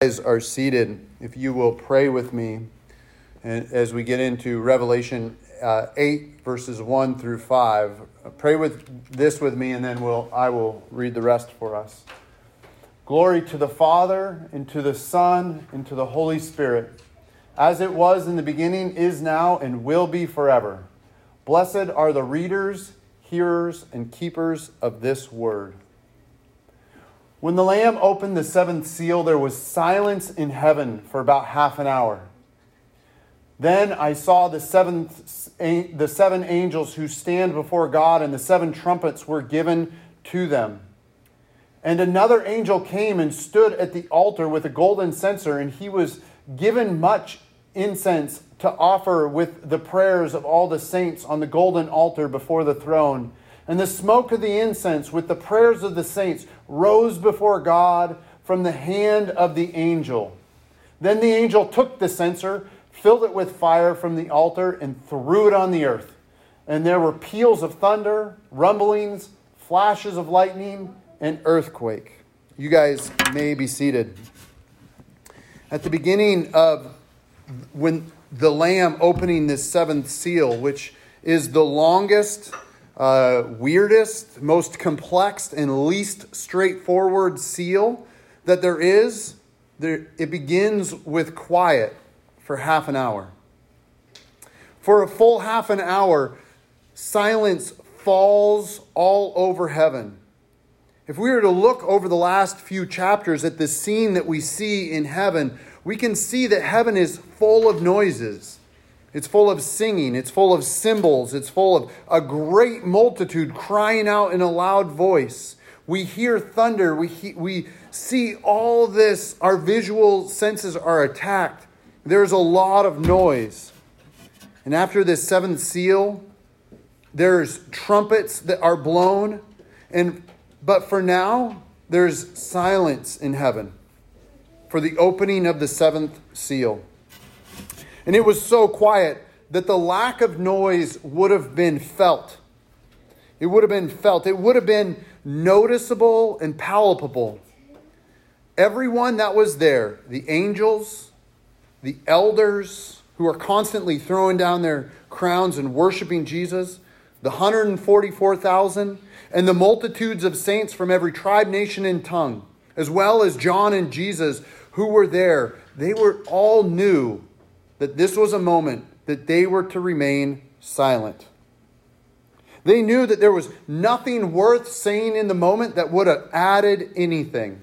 guys are seated, if you will pray with me and as we get into Revelation uh, 8, verses 1 through 5. Pray with this with me, and then we'll, I will read the rest for us. Glory to the Father, and to the Son, and to the Holy Spirit, as it was in the beginning, is now, and will be forever. Blessed are the readers, hearers, and keepers of this word. When the Lamb opened the seventh seal, there was silence in heaven for about half an hour. Then I saw the, seventh, the seven angels who stand before God, and the seven trumpets were given to them. And another angel came and stood at the altar with a golden censer, and he was given much incense to offer with the prayers of all the saints on the golden altar before the throne. And the smoke of the incense with the prayers of the saints rose before God from the hand of the angel. Then the angel took the censer, filled it with fire from the altar, and threw it on the earth. And there were peals of thunder, rumblings, flashes of lightning, and earthquake. You guys may be seated. At the beginning of when the Lamb opening this seventh seal, which is the longest uh, weirdest, most complex, and least straightforward seal that there is, there, it begins with quiet for half an hour. For a full half an hour, silence falls all over heaven. If we were to look over the last few chapters at the scene that we see in heaven, we can see that heaven is full of noises. It's full of singing, it's full of cymbals, it's full of a great multitude crying out in a loud voice. We hear thunder, we, he, we see all this, our visual senses are attacked. There's a lot of noise. And after this seventh seal, there's trumpets that are blown. And but for now, there's silence in heaven for the opening of the seventh seal. And it was so quiet that the lack of noise would have been felt. It would have been felt. It would have been noticeable and palpable. Everyone that was there, the angels, the elders who are constantly throwing down their crowns and worshiping Jesus, the 144,000, and the multitudes of saints from every tribe, nation, and tongue, as well as John and Jesus who were there, they were all knew that this was a moment that they were to remain silent. They knew that there was nothing worth saying in the moment that would have added anything.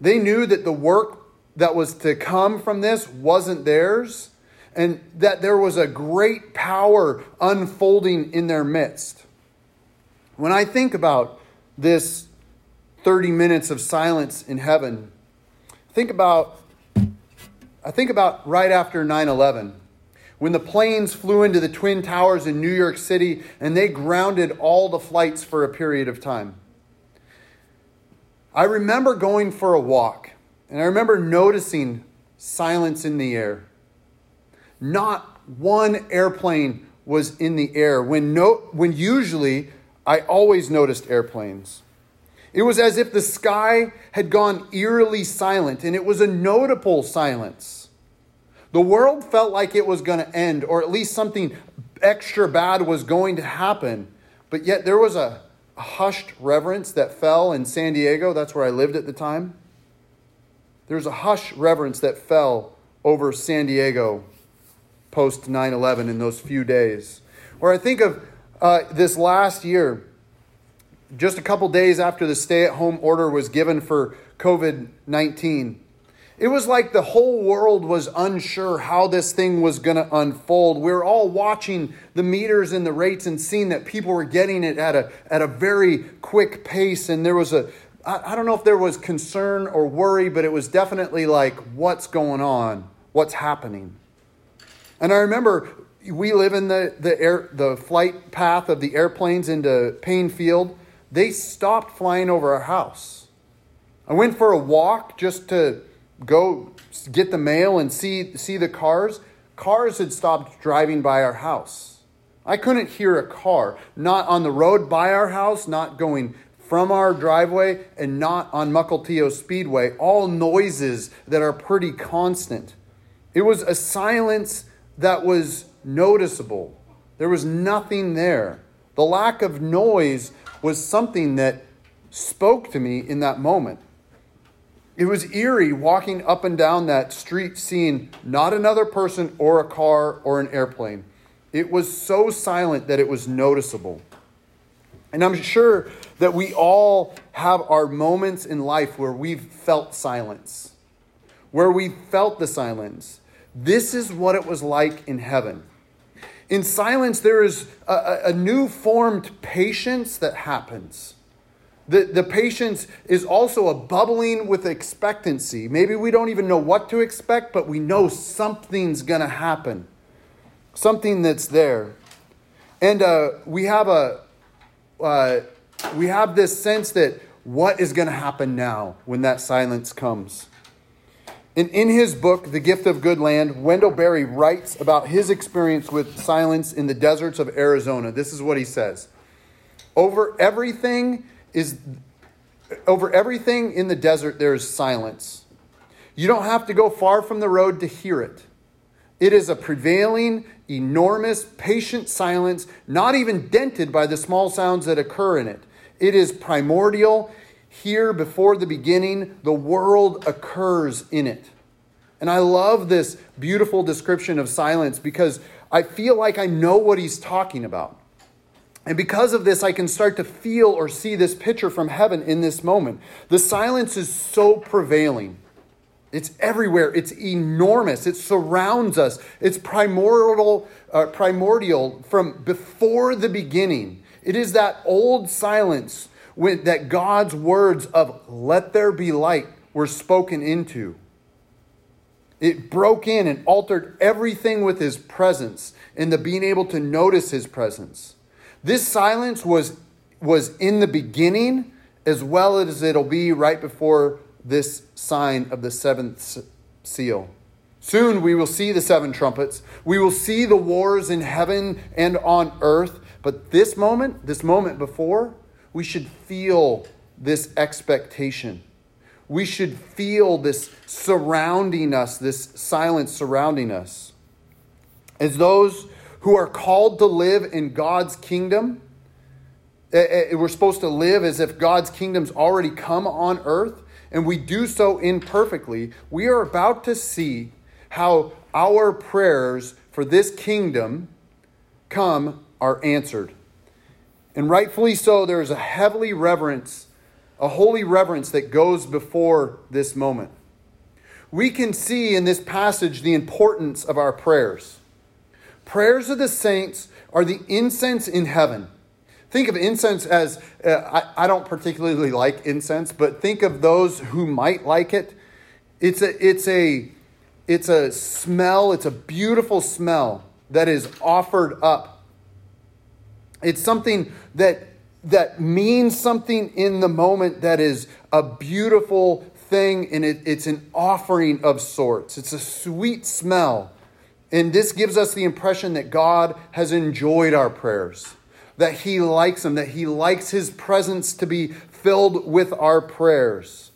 They knew that the work that was to come from this wasn't theirs, and that there was a great power unfolding in their midst. When I think about this 30 minutes of silence in heaven, think about I think about right after 9 11, when the planes flew into the Twin Towers in New York City and they grounded all the flights for a period of time. I remember going for a walk and I remember noticing silence in the air. Not one airplane was in the air when, no, when usually I always noticed airplanes. It was as if the sky had gone eerily silent, and it was a notable silence. The world felt like it was going to end, or at least something extra bad was going to happen. But yet there was a, hushed reverence that fell in San Diego. That's where I lived at the time. There was a hushed reverence that fell over San Diego post 9 11 in those few days. Where I think of uh, this last year, just a couple days after the stay at home order was given for COVID 19. It was like the whole world was unsure how this thing was going to unfold. We were all watching the meters and the rates and seeing that people were getting it at a, at a very quick pace. And there was a, I, I don't know if there was concern or worry, but it was definitely like, what's going on? What's happening? And I remember we live in the, the, air, the flight path of the airplanes into Paine Field they stopped flying over our house. I went for a walk just to go get the mail and see, see the cars. Cars had stopped driving by our house. I couldn't hear a car, not on the road by our house, not going from our driveway and not on Mukilteo Speedway, all noises that are pretty constant. It was a silence that was noticeable. There was nothing there. The lack of noise was something that spoke to me in that moment. It was eerie walking up and down that street, seeing not another person or a car or an airplane. It was so silent that it was noticeable. And I'm sure that we all have our moments in life where we've felt silence, where we felt the silence. This is what it was like in heaven. In silence, there is a, a new formed patience that happens. The, the patience is also a bubbling with expectancy. Maybe we don't even know what to expect, but we know something's going to happen, something that's there. And uh, we have a, uh, we have this sense that what is going to happen now when that silence comes. In, in his book, The Gift of Good Land, Wendell Berry writes about his experience with silence in the deserts of Arizona. This is what he says Over everything is over everything in the desert there is silence. You don't have to go far from the road to hear it. It is a prevailing, enormous, patient silence, not even dented by the small sounds that occur in it. It is primordial. Here, before the beginning, the world occurs in it. And I love this beautiful description of silence because I feel like I know what he's talking about. And because of this, I can start to feel or see this picture from heaven in this moment. The silence is so prevailing. It's everywhere. It's enormous. It surrounds us. It's primordial, uh, primordial from before the beginning. It is that old silence when, that God's words of "Let there be light" were spoken into. It broke in and altered everything with His presence and the being able to notice His presence. This silence was was in the beginning as well as it'll be right before this sign of the seventh seal. Soon we will see the seven trumpets. We will see the wars in heaven and on earth. But this moment, this moment before, we should feel this expectation. We should feel this surrounding us, this silence surrounding us. As those who are called to live in God's kingdom, eh, eh, we're supposed to live as if God's kingdom's already come on earth and we do so imperfectly, we are about to see how our prayers for this kingdom come are answered. And rightfully so, there is a heavily reverence, a holy reverence that goes before this moment. We can see in this passage the importance of our prayers. Prayers of the saints are the incense in heaven. Think of incense as, uh, I, I don't particularly like incense, but think of those who might like it. It's a, it's a, it's a smell, it's a beautiful smell that is offered up. It's something that, that means something in the moment that is a beautiful thing, and it, it's an offering of sorts. It's a sweet smell. And this gives us the impression that God has enjoyed our prayers that He likes them, that He likes His presence to be filled with our prayers.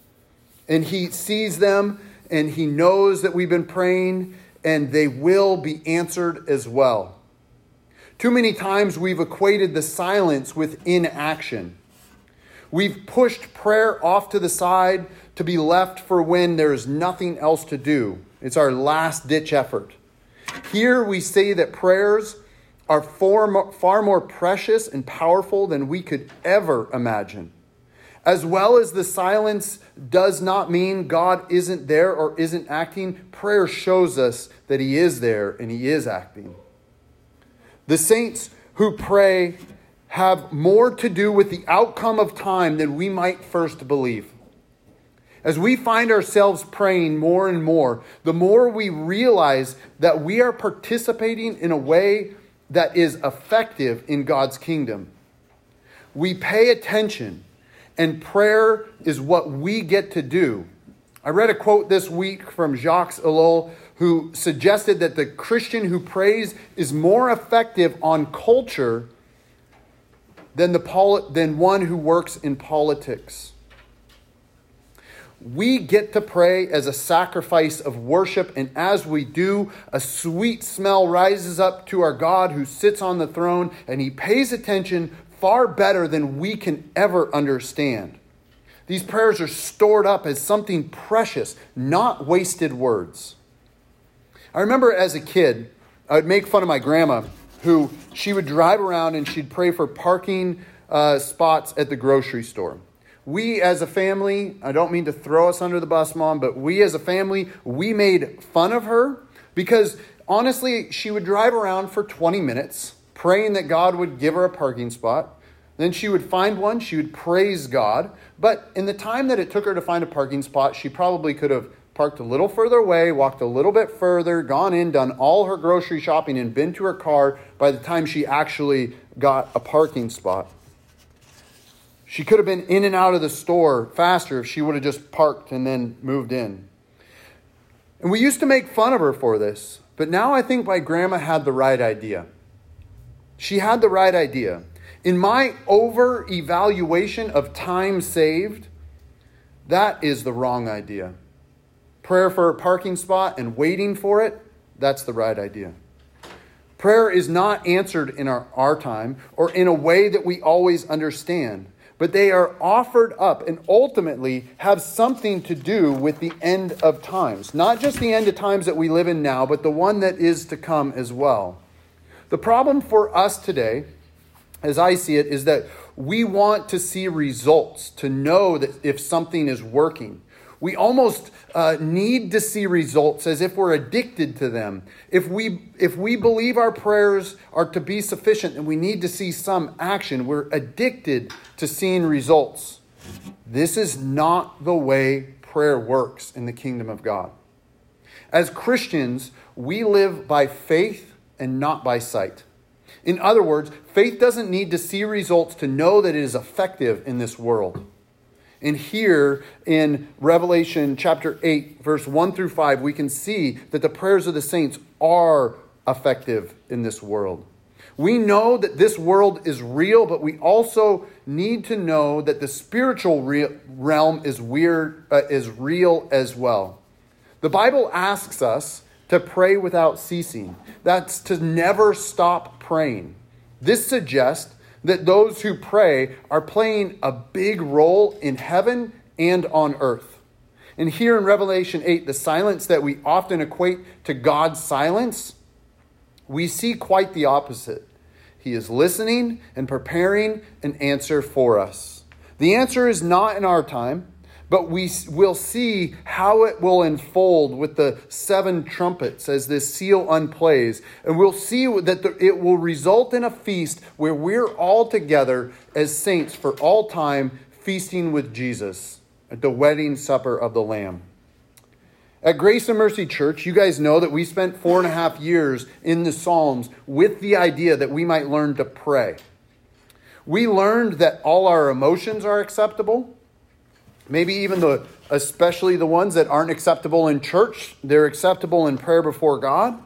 And He sees them and He knows that we've been praying and they will be answered as well. Too many times we've equated the silence with inaction. We've pushed prayer off to the side to be left for when there is nothing else to do. It's our last ditch effort. Here we say that prayers are far, far more precious and powerful than we could ever imagine. As well as the silence does not mean God isn't there or isn't acting, prayer shows us that He is there and He is acting. The saints who pray have more to do with the outcome of time than we might first believe. As we find ourselves praying more and more, the more we realize that we are participating in a way that is effective in God's kingdom. We pay attention, and prayer is what we get to do. I read a quote this week from Jacques Ellul, who suggested that the Christian who prays is more effective on culture than, the poli- than one who works in politics. We get to pray as a sacrifice of worship, and as we do, a sweet smell rises up to our God who sits on the throne, and he pays attention far better than we can ever understand. These prayers are stored up as something precious, not wasted words. I remember as a kid, I would make fun of my grandma, who she would drive around and she'd pray for parking uh, spots at the grocery store. We as a family, I don't mean to throw us under the bus, mom, but we as a family, we made fun of her because honestly, she would drive around for 20 minutes praying that God would give her a parking spot. Then she would find one, she would praise God. But in the time that it took her to find a parking spot, she probably could have parked a little further away, walked a little bit further, gone in, done all her grocery shopping, and been to her car by the time she actually got a parking spot. She could have been in and out of the store faster if she would have just parked and then moved in. And we used to make fun of her for this, but now I think my grandma had the right idea. She had the right idea. In my over evaluation of time saved, that is the wrong idea prayer for a parking spot and waiting for it, that's the right idea. Prayer is not answered in our, our time or in a way that we always understand, but they are offered up and ultimately have something to do with the end of times. Not just the end of times that we live in now, but the one that is to come as well. The problem for us today, as I see it, is that we want to see results, to know that if something is working. We almost uh, need to see results as if we're addicted to them. If we, if we believe our prayers are to be sufficient and we need to see some action, we're addicted to seeing results. This is not the way prayer works in the kingdom of God. As Christians, we live by faith and not by sight. In other words, faith doesn't need to see results to know that it is effective in this world. And here in Revelation chapter 8, verse 1 through 5, we can see that the prayers of the saints are effective in this world. We know that this world is real, but we also need to know that the spiritual realm is weird uh, is real as well. The Bible asks us to pray without ceasing. That's to never stop praying. This suggests that those who pray are playing a big role in heaven and on earth. And here in Revelation 8, the silence that we often equate to God's silence, we see quite the opposite. He is listening and preparing an answer for us. The answer is not in our time, but we will see how it will unfold with the seven trumpets as this seal unplays. And we'll see that it will result in a feast where we're all together as saints for all time, feasting with Jesus at the wedding supper of the Lamb. At Grace and Mercy Church, you guys know that we spent four and a half years in the Psalms with the idea that we might learn to pray. We learned that all our emotions are acceptable Maybe even the especially the ones that aren't acceptable in church, they're acceptable in prayer before God.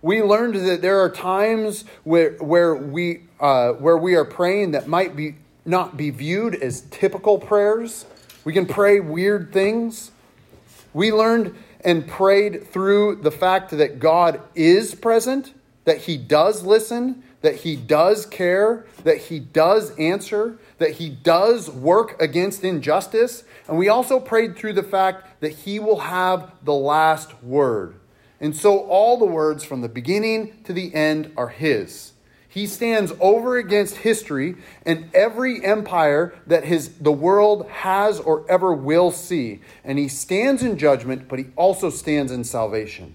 We learned that there are times where where we uh, where we are praying that might be not be viewed as typical prayers. We can pray weird things. We learned and prayed through the fact that God is present, that He does listen, that He does care, that He does answer, that He does work against injustice, and we also prayed through the fact that he will have the last word. And so all the words from the beginning to the end are his. He stands over against history and every empire that his, the world has or ever will see. And he stands in judgment, but he also stands in salvation.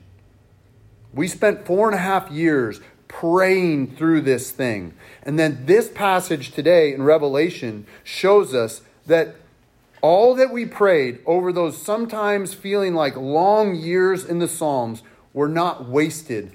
We spent four and a half years praying through this thing. And then this passage today in Revelation shows us that all that we prayed over those sometimes feeling like long years in the Psalms were not wasted.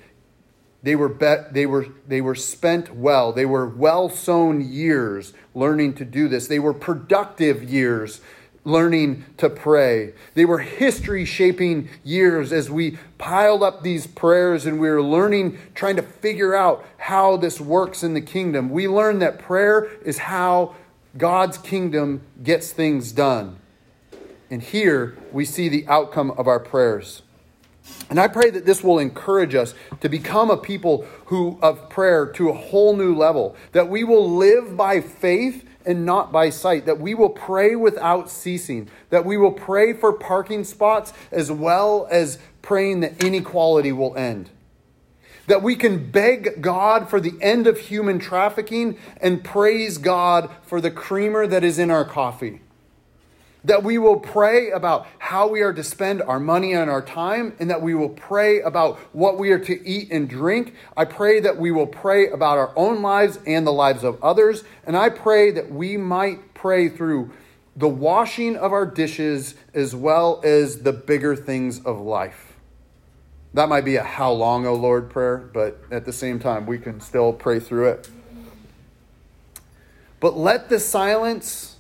They were, be- they, were, they were spent well. They were well sown years learning to do this. They were productive years learning to pray. They were history shaping years as we piled up these prayers and we were learning, trying to figure out how this works in the kingdom. We learned that prayer is how God's kingdom gets things done. And here we see the outcome of our prayers. And I pray that this will encourage us to become a people who of prayer to a whole new level, that we will live by faith and not by sight, that we will pray without ceasing, that we will pray for parking spots as well as praying that inequality will end. That we can beg God for the end of human trafficking and praise God for the creamer that is in our coffee that we will pray about how we are to spend our money and our time, and that we will pray about what we are to eat and drink. I pray that we will pray about our own lives and the lives of others. And I pray that we might pray through the washing of our dishes as well as the bigger things of life. That might be a how long, O Lord prayer, but at the same time, we can still pray through it. But let the silence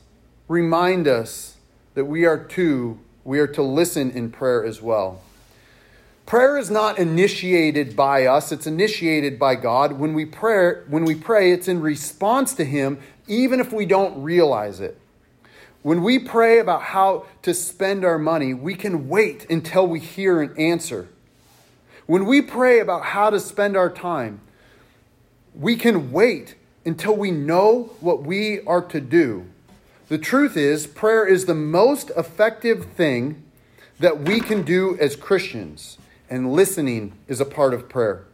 remind us that we are to we are to listen in prayer as well. Prayer is not initiated by us, it's initiated by God. When we pray, when we pray, it's in response to him even if we don't realize it. When we pray about how to spend our money, we can wait until we hear an answer. When we pray about how to spend our time, we can wait until we know what we are to do. The truth is, prayer is the most effective thing that we can do as Christians, and listening is a part of prayer.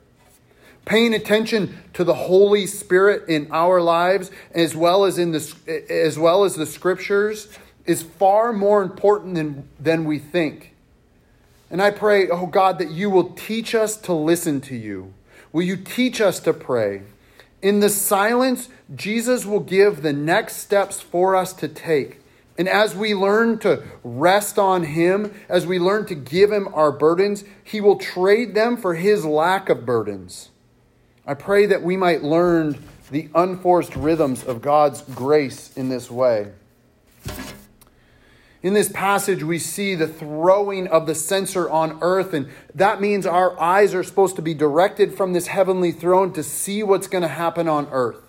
Paying attention to the Holy Spirit in our lives, as well as in the, as well as the scriptures, is far more important than, than we think. And I pray, oh God, that you will teach us to listen to you. Will you teach us to pray? In the silence, Jesus will give the next steps for us to take. And as we learn to rest on Him, as we learn to give Him our burdens, He will trade them for His lack of burdens. I pray that we might learn the unforced rhythms of God's grace in this way. In this passage, we see the throwing of the censer on earth, and that means our eyes are supposed to be directed from this heavenly throne to see what's going to happen on earth.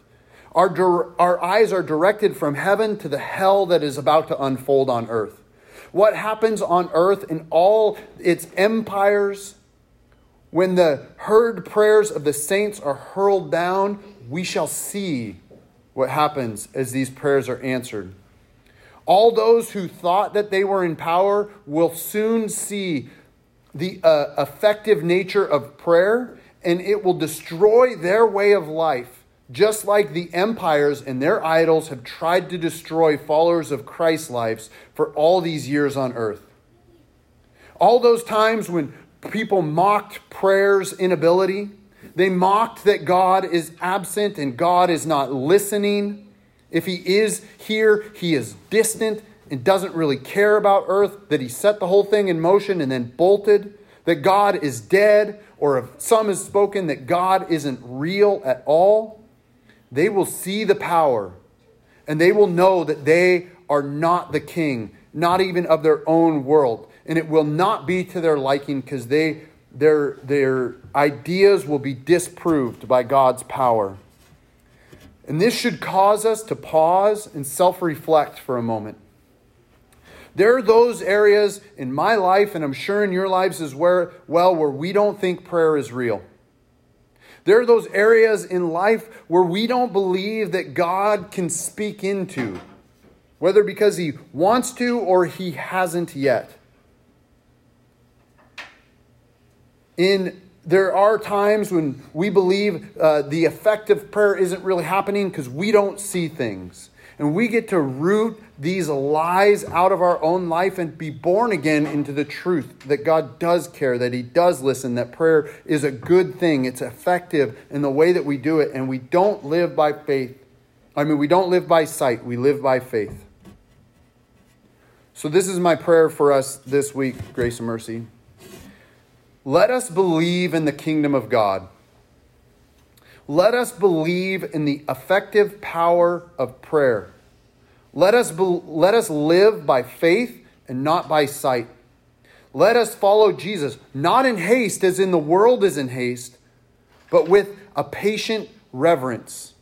Our, our eyes are directed from heaven to the hell that is about to unfold on earth. What happens on earth in all its empires, when the heard prayers of the saints are hurled down, we shall see what happens as these prayers are answered. All those who thought that they were in power will soon see the uh, effective nature of prayer, and it will destroy their way of life, just like the empires and their idols have tried to destroy followers of Christ's lives for all these years on earth. All those times when people mocked prayer's inability, they mocked that God is absent and God is not listening. If he is here, he is distant and doesn't really care about earth, that he set the whole thing in motion and then bolted, that God is dead, or if some has spoken that God isn't real at all, they will see the power and they will know that they are not the king, not even of their own world. And it will not be to their liking because they their, their ideas will be disproved by God's power. And this should cause us to pause and self reflect for a moment. There are those areas in my life, and I'm sure in your lives as well, where we don't think prayer is real. There are those areas in life where we don't believe that God can speak into, whether because He wants to or He hasn't yet. In there are times when we believe uh, the effective prayer isn't really happening because we don't see things. And we get to root these lies out of our own life and be born again into the truth that God does care, that He does listen, that prayer is a good thing, it's effective in the way that we do it, and we don't live by faith. I mean, we don't live by sight, we live by faith. So, this is my prayer for us this week, Grace and Mercy. Let us believe in the kingdom of God. Let us believe in the effective power of prayer. Let us, be, let us live by faith and not by sight. Let us follow Jesus, not in haste as in the world is in haste, but with a patient reverence.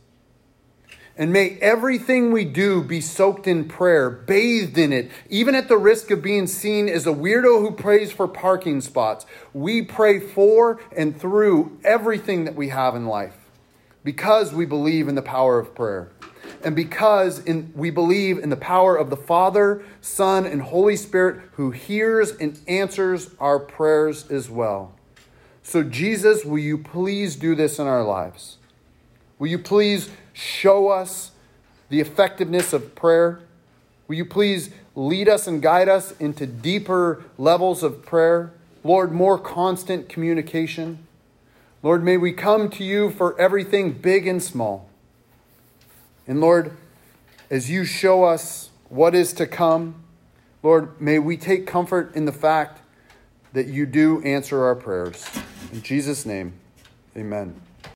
And may everything we do be soaked in prayer, bathed in it, even at the risk of being seen as a weirdo who prays for parking spots. We pray for and through everything that we have in life because we believe in the power of prayer. And because in, we believe in the power of the Father, Son, and Holy Spirit who hears and answers our prayers as well. So, Jesus, will you please do this in our lives? Will you please show us the effectiveness of prayer? Will you please lead us and guide us into deeper levels of prayer? Lord, more constant communication. Lord, may we come to you for everything big and small. And Lord, as you show us what is to come, Lord, may we take comfort in the fact that you do answer our prayers. In Jesus' name, amen.